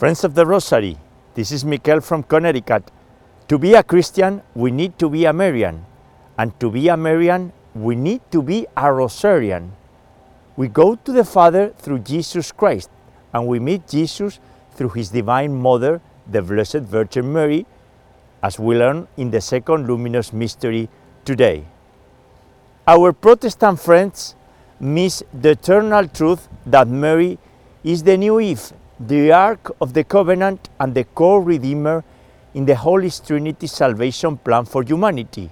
Friends of the Rosary, this is Mikel from Connecticut. To be a Christian, we need to be a Marian. And to be a Marian, we need to be a Rosarian. We go to the Father through Jesus Christ, and we meet Jesus through his Divine Mother, the Blessed Virgin Mary, as we learn in the second luminous mystery today. Our Protestant friends miss the eternal truth that Mary is the new Eve, the Ark of the Covenant, and the Co-Redeemer in the Holy Trinity salvation plan for humanity.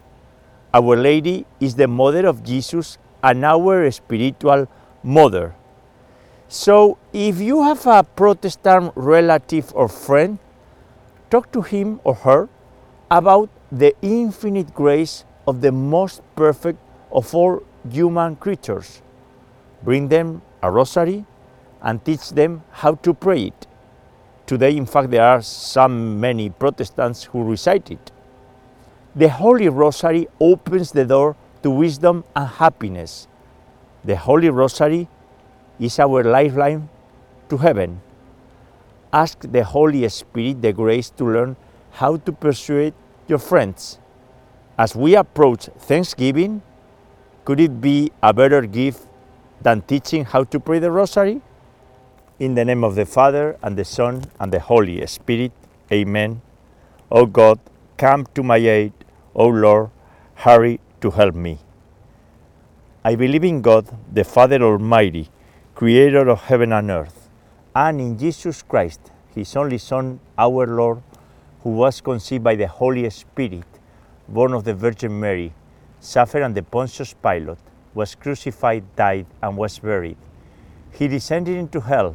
Our Lady is the Mother of Jesus and our spiritual mother. So, if you have a Protestant relative or friend, talk to him or her about the infinite grace of the most perfect of all human creatures. Bring them a rosary and teach them how to pray it. Today, in fact, there are some many Protestants who recite it. The Holy Rosary opens the door to wisdom and happiness. The Holy Rosary is our lifeline to heaven. Ask the Holy Spirit the grace to learn how to persuade your friends. As we approach Thanksgiving, could it be a better gift than teaching how to pray the Rosary? In the name of the Father, and the Son, and the Holy Spirit, Amen. O God, come to my aid. O Lord, hurry to help me. I believe in God, the Father Almighty, creator of heaven and earth, and in Jesus Christ, his only Son, our Lord, who was conceived by the Holy Spirit, born of the Virgin Mary, suffered under Pontius Pilate, was crucified, died, and was buried. He descended into hell,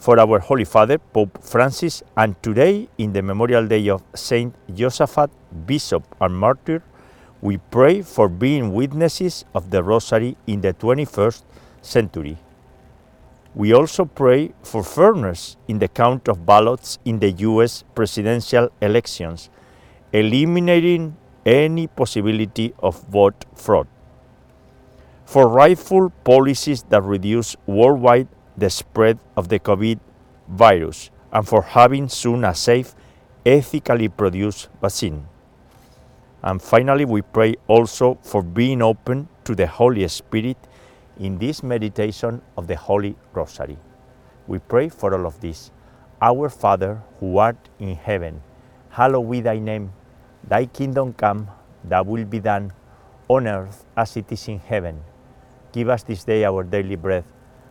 For our Holy Father, Pope Francis, and today, in the Memorial Day of Saint Josaphat, Bishop and Martyr, we pray for being witnesses of the Rosary in the 21st century. We also pray for fairness in the count of ballots in the US presidential elections, eliminating any possibility of vote fraud. For rightful policies that reduce worldwide the spread of the COVID virus, and for having soon a safe, ethically produced vaccine. And finally, we pray also for being open to the Holy Spirit in this meditation of the Holy Rosary. We pray for all of this. Our Father, who art in heaven, hallowed be thy name. Thy kingdom come, thy will be done, on earth as it is in heaven. Give us this day our daily bread,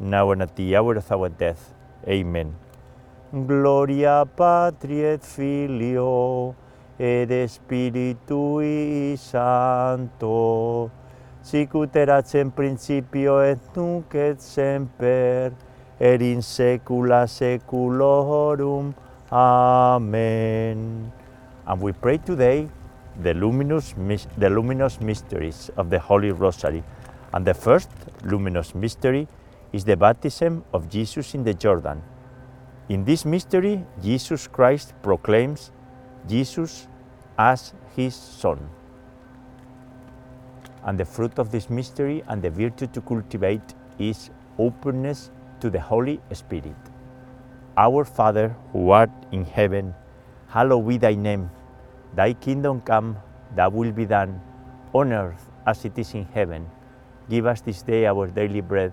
now and at the hour of our death. Amen. Gloria Patri et Filio et Spiritui Sancto, sic ut erat in principio et nunc et semper, et in saecula saeculorum. Amen. And we pray today the luminous, the luminous mysteries of the Holy Rosary. And the first luminous mystery is the baptism of Jesus in the Jordan. In this mystery, Jesus Christ proclaims Jesus as his Son. And the fruit of this mystery and the virtue to cultivate is openness to the Holy Spirit. Our Father, who art in heaven, hallowed be thy name. Thy kingdom come, thy will be done, on earth as it is in heaven. Give us this day our daily bread,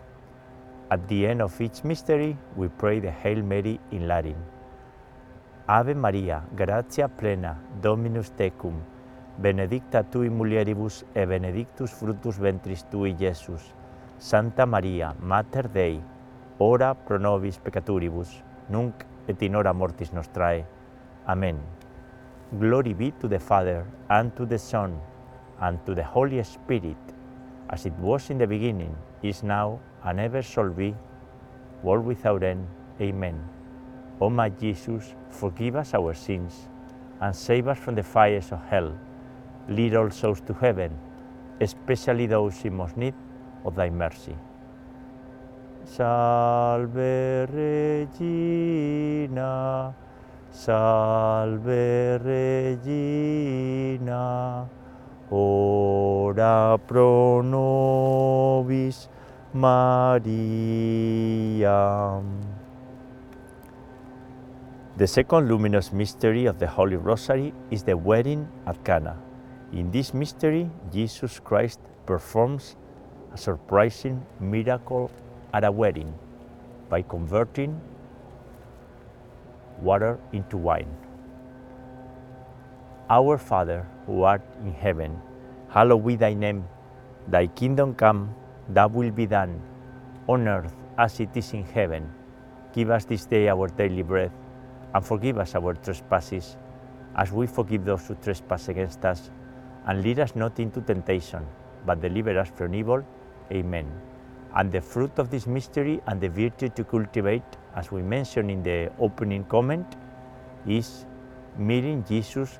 At the end of each mystery, we pray the Hail Mary in Latin. Ave Maria, gratia plena, Dominus tecum, benedicta tui mulieribus e benedictus fructus ventris tui, Iesus. Santa Maria, Mater Dei, ora pro nobis peccatoribus, nunc et in hora mortis nostrae. Amen. Glory be to the Father, and to the Son, and to the Holy Spirit, as it was in the beginning, is now, and ever shall be, world without end. Amen. O my Jesus, forgive us our sins, and save us from the fires of hell. Lead all souls to heaven, especially those in most need of thy mercy. Salve Regina, Salve Regina, ora pro nobis Maria. The second luminous mystery of the Holy Rosary is the wedding at Cana. In this mystery, Jesus Christ performs a surprising miracle at a wedding by converting water into wine. Our Father, who art in heaven, hallowed be thy name. Thy kingdom come, thy will be done, on earth as it is in heaven. Give us this day our daily bread, and forgive us our trespasses, as we forgive those who trespass against us. And lead us not into temptation, but deliver us from evil. Amen. And the fruit of this mystery and the virtue to cultivate, as we mentioned in the opening comment, is meeting Jesus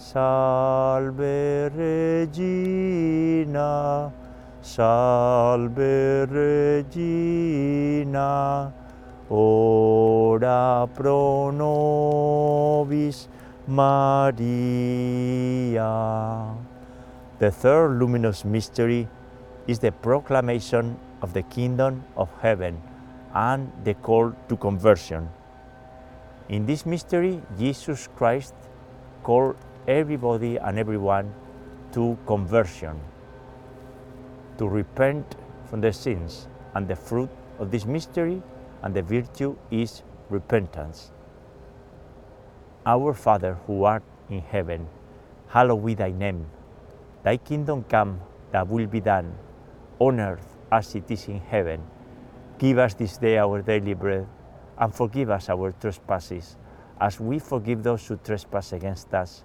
Salve Regina, salve Regina, ora pro nobis Maria. The third luminous mystery is the proclamation of the kingdom of heaven and the call to conversion. In this mystery, Jesus Christ called everybody and everyone to conversion, to repent from their sins. And the fruit of this mystery and the virtue is repentance. Our Father who art in heaven, hallowed be thy name. Thy kingdom come, thy will be done, on earth as it is in heaven. Give us this day our daily bread, and forgive us our trespasses, as we forgive those who trespass against us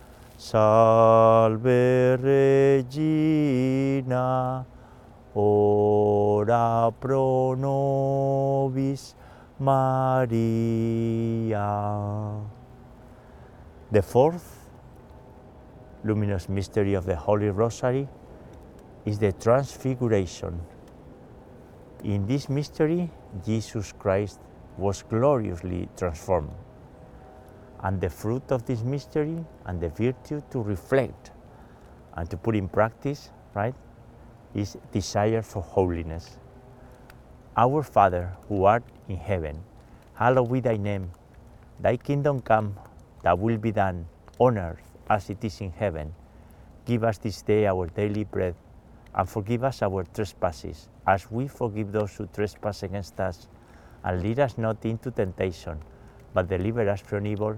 Salve Regina, ora pro nobis Maria. The fourth luminous mystery of the Holy Rosary is the Transfiguration. In this mystery, Jesus Christ was gloriously transformed. And the fruit of this mystery and the virtue to reflect and to put in practice, right, is desire for holiness. Our Father, who art in heaven, hallowed be thy name. Thy kingdom come, thy will be done, on earth as it is in heaven. Give us this day our daily bread, and forgive us our trespasses, as we forgive those who trespass against us. And lead us not into temptation, but deliver us from evil.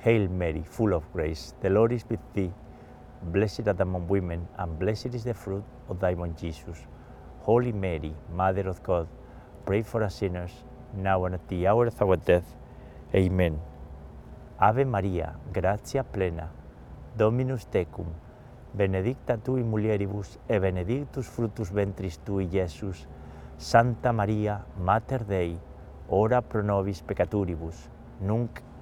Hail Mary, full of grace, the Lord is with thee. Blessed art among women, and blessed is the fruit of thy womb, Jesus. Holy Mary, Mother of God, pray for us sinners, now and at the hour of our death. Amen. Ave Maria, gratia plena, Dominus tecum, benedicta tu in mulieribus, e benedictus fructus ventris tui, Iesus. Santa Maria, Mater Dei, ora pro nobis peccaturibus, nunc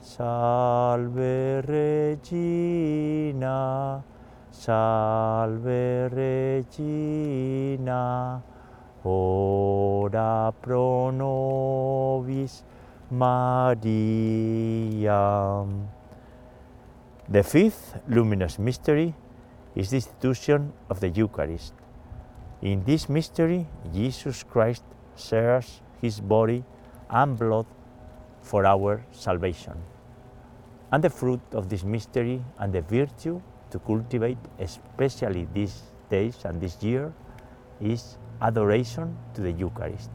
Salve Regina, salve Regina, ora pro nobis Mariam. The fifth luminous mystery is the institution of the Eucharist. In this mystery, Jesus Christ shares his body and blood for our salvation. And the fruit of this mystery and the virtue to cultivate, especially these days and this year, is adoration to the Eucharist.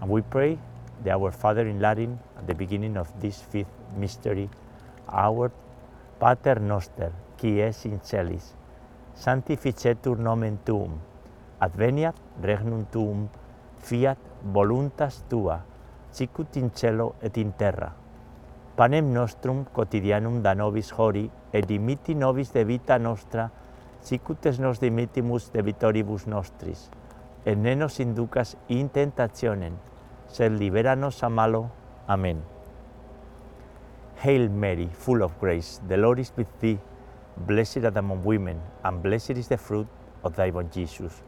And we pray the Our Father in Latin at the beginning of this fifth mystery, our Pater noster, qui es in celis, sanctificetur nomen tuum, adveniat regnum tuum, fiat voluntas tua, sicut in cielo et in terra. Panem nostrum quotidianum da nobis hori, et dimiti nobis de vita nostra, sicut es nos dimitimus de vitoribus nostris. Et ne nos inducas in tentationem, sed liberanos a malo. Amen. Hail Mary, full of grace, the Lord is with thee. Blessed art among women, and blessed is the fruit of thy womb, Jesus.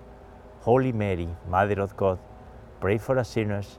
Holy Mary, Mother of God, pray for us sinners,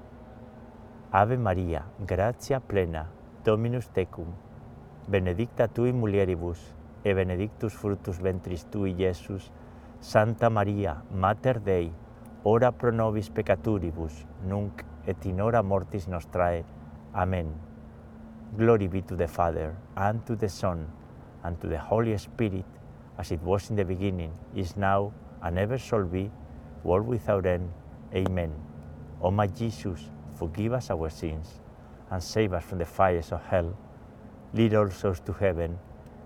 Ave Maria, gratia plena, Dominus tecum, benedicta tui mulieribus, e benedictus fructus ventris tui, Iesus. Santa Maria, Mater Dei, ora pro nobis peccaturibus, nunc et in hora mortis nostrae. Amen. Glory be to the Father, and to the Son, and to the Holy Spirit, as it was in the beginning, is now, and ever shall be, world without end. Amen. O my Jesus, forgive us our sins, and save us from the fires of hell. Lead all souls to heaven,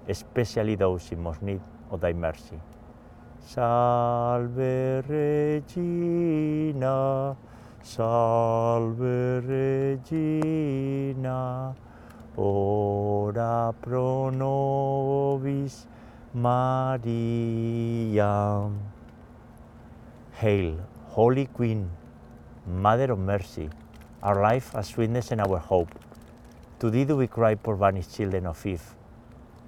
especially those in most need of thy mercy. Salve Regina, salve Regina, ora pro nobis Maria. Hail, Holy Queen, Mother of Mercy, our life, our sweetness, and our hope. To thee do we cry, poor vanished children of Eve.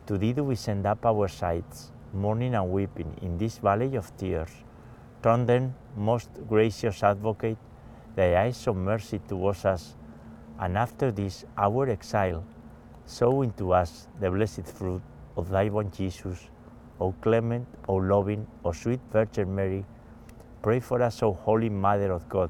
To thee do we send up our sighs, mourning and weeping in this valley of tears. Turn then, most gracious advocate, thy eyes of mercy towards us, and after this our exile, sow into us the blessed fruit of thy womb, Jesus. O clement, O loving, O sweet Virgin Mary, pray for us, O Holy Mother of God,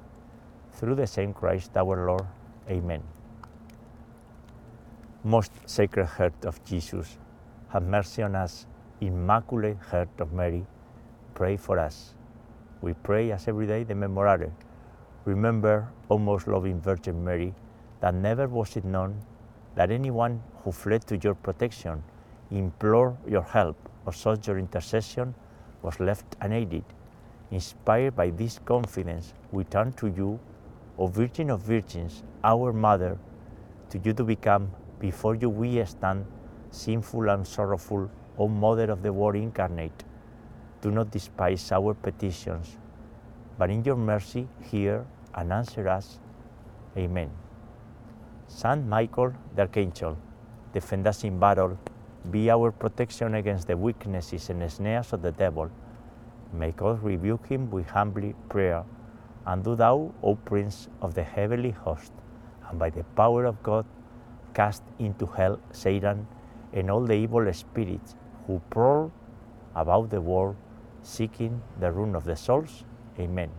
through the same Christ our Lord. Amen. Most Sacred Heart of Jesus, have mercy on us. Immaculate Heart of Mary, pray for us. We pray as every day the Memorare. Remember, O most loving Virgin Mary, that never was it known that anyone who fled to your protection, implored your help, or sought your intercession was left unaided. Inspired by this confidence, we turn to you, O Virgin of Virgins, our Mother, to you to become, before you we stand, sinful and sorrowful, O Mother of the Word incarnate. Do not despise our petitions, but in your mercy hear and answer us. Amen. Saint Michael the Archangel, defend us in battle, be our protection against the weaknesses and snares of the devil. May God rebuke him with humbly prayer. And do thou, O Prince of the heavenly host, and by the power of God, cast into hell Satan and all the evil spirits who prowl about the world seeking the ruin of the souls. Amen.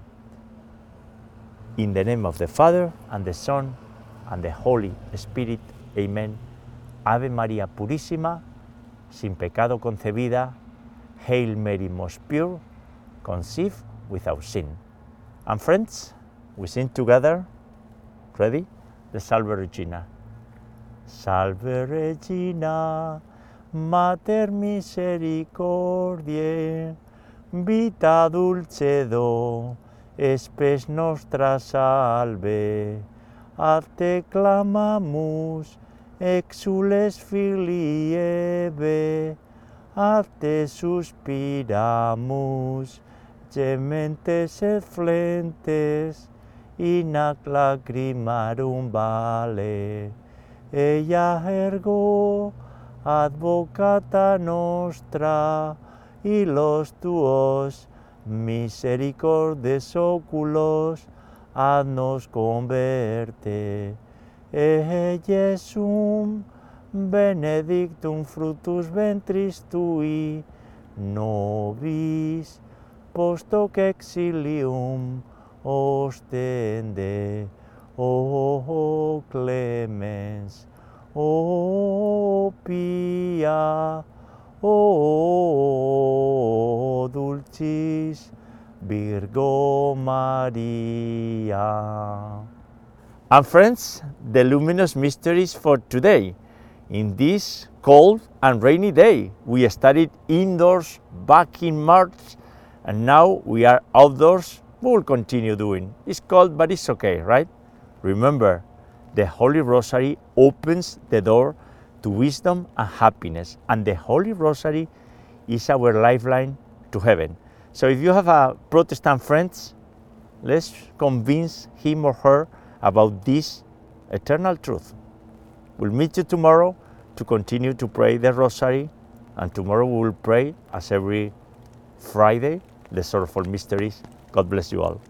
In the name of the Father, and the Son, and the Holy Spirit. Amen. Ave María Purísima, sin pecado concebida. Hail Mary, most pure, conceived without sin. And friends, we sing together. Ready? The Salve Regina. Salve Regina, Mater misericordiae, vita dulcedo, espes nostra salve. A te clamamus, exules filii Eve, a te suspiramus, gementes et flentes, in ac lacrimarum vale. Ella ergo, advocata nostra, y los tuos misericordes oculos, haznos converte. E Jesum benedictum fructus ventris tui, nobis post hoc exilium ostende. O oh, oh, oh, clemens, o pia, o dulcis Virgo Maria. And friends, the luminous mysteries for today. In this cold and rainy day, we studied indoors back in March, and now we are outdoors. We will continue doing. It's cold, but it's okay, right? Remember, the Holy Rosary opens the door to wisdom and happiness, and the Holy Rosary is our lifeline to heaven. So if you have a Protestant friends, let's convince him or her about this eternal truth. We'll meet you tomorrow to continue to pray the Rosary, and tomorrow we will pray, as every Friday, the Sorrowful Mysteries. God bless you all.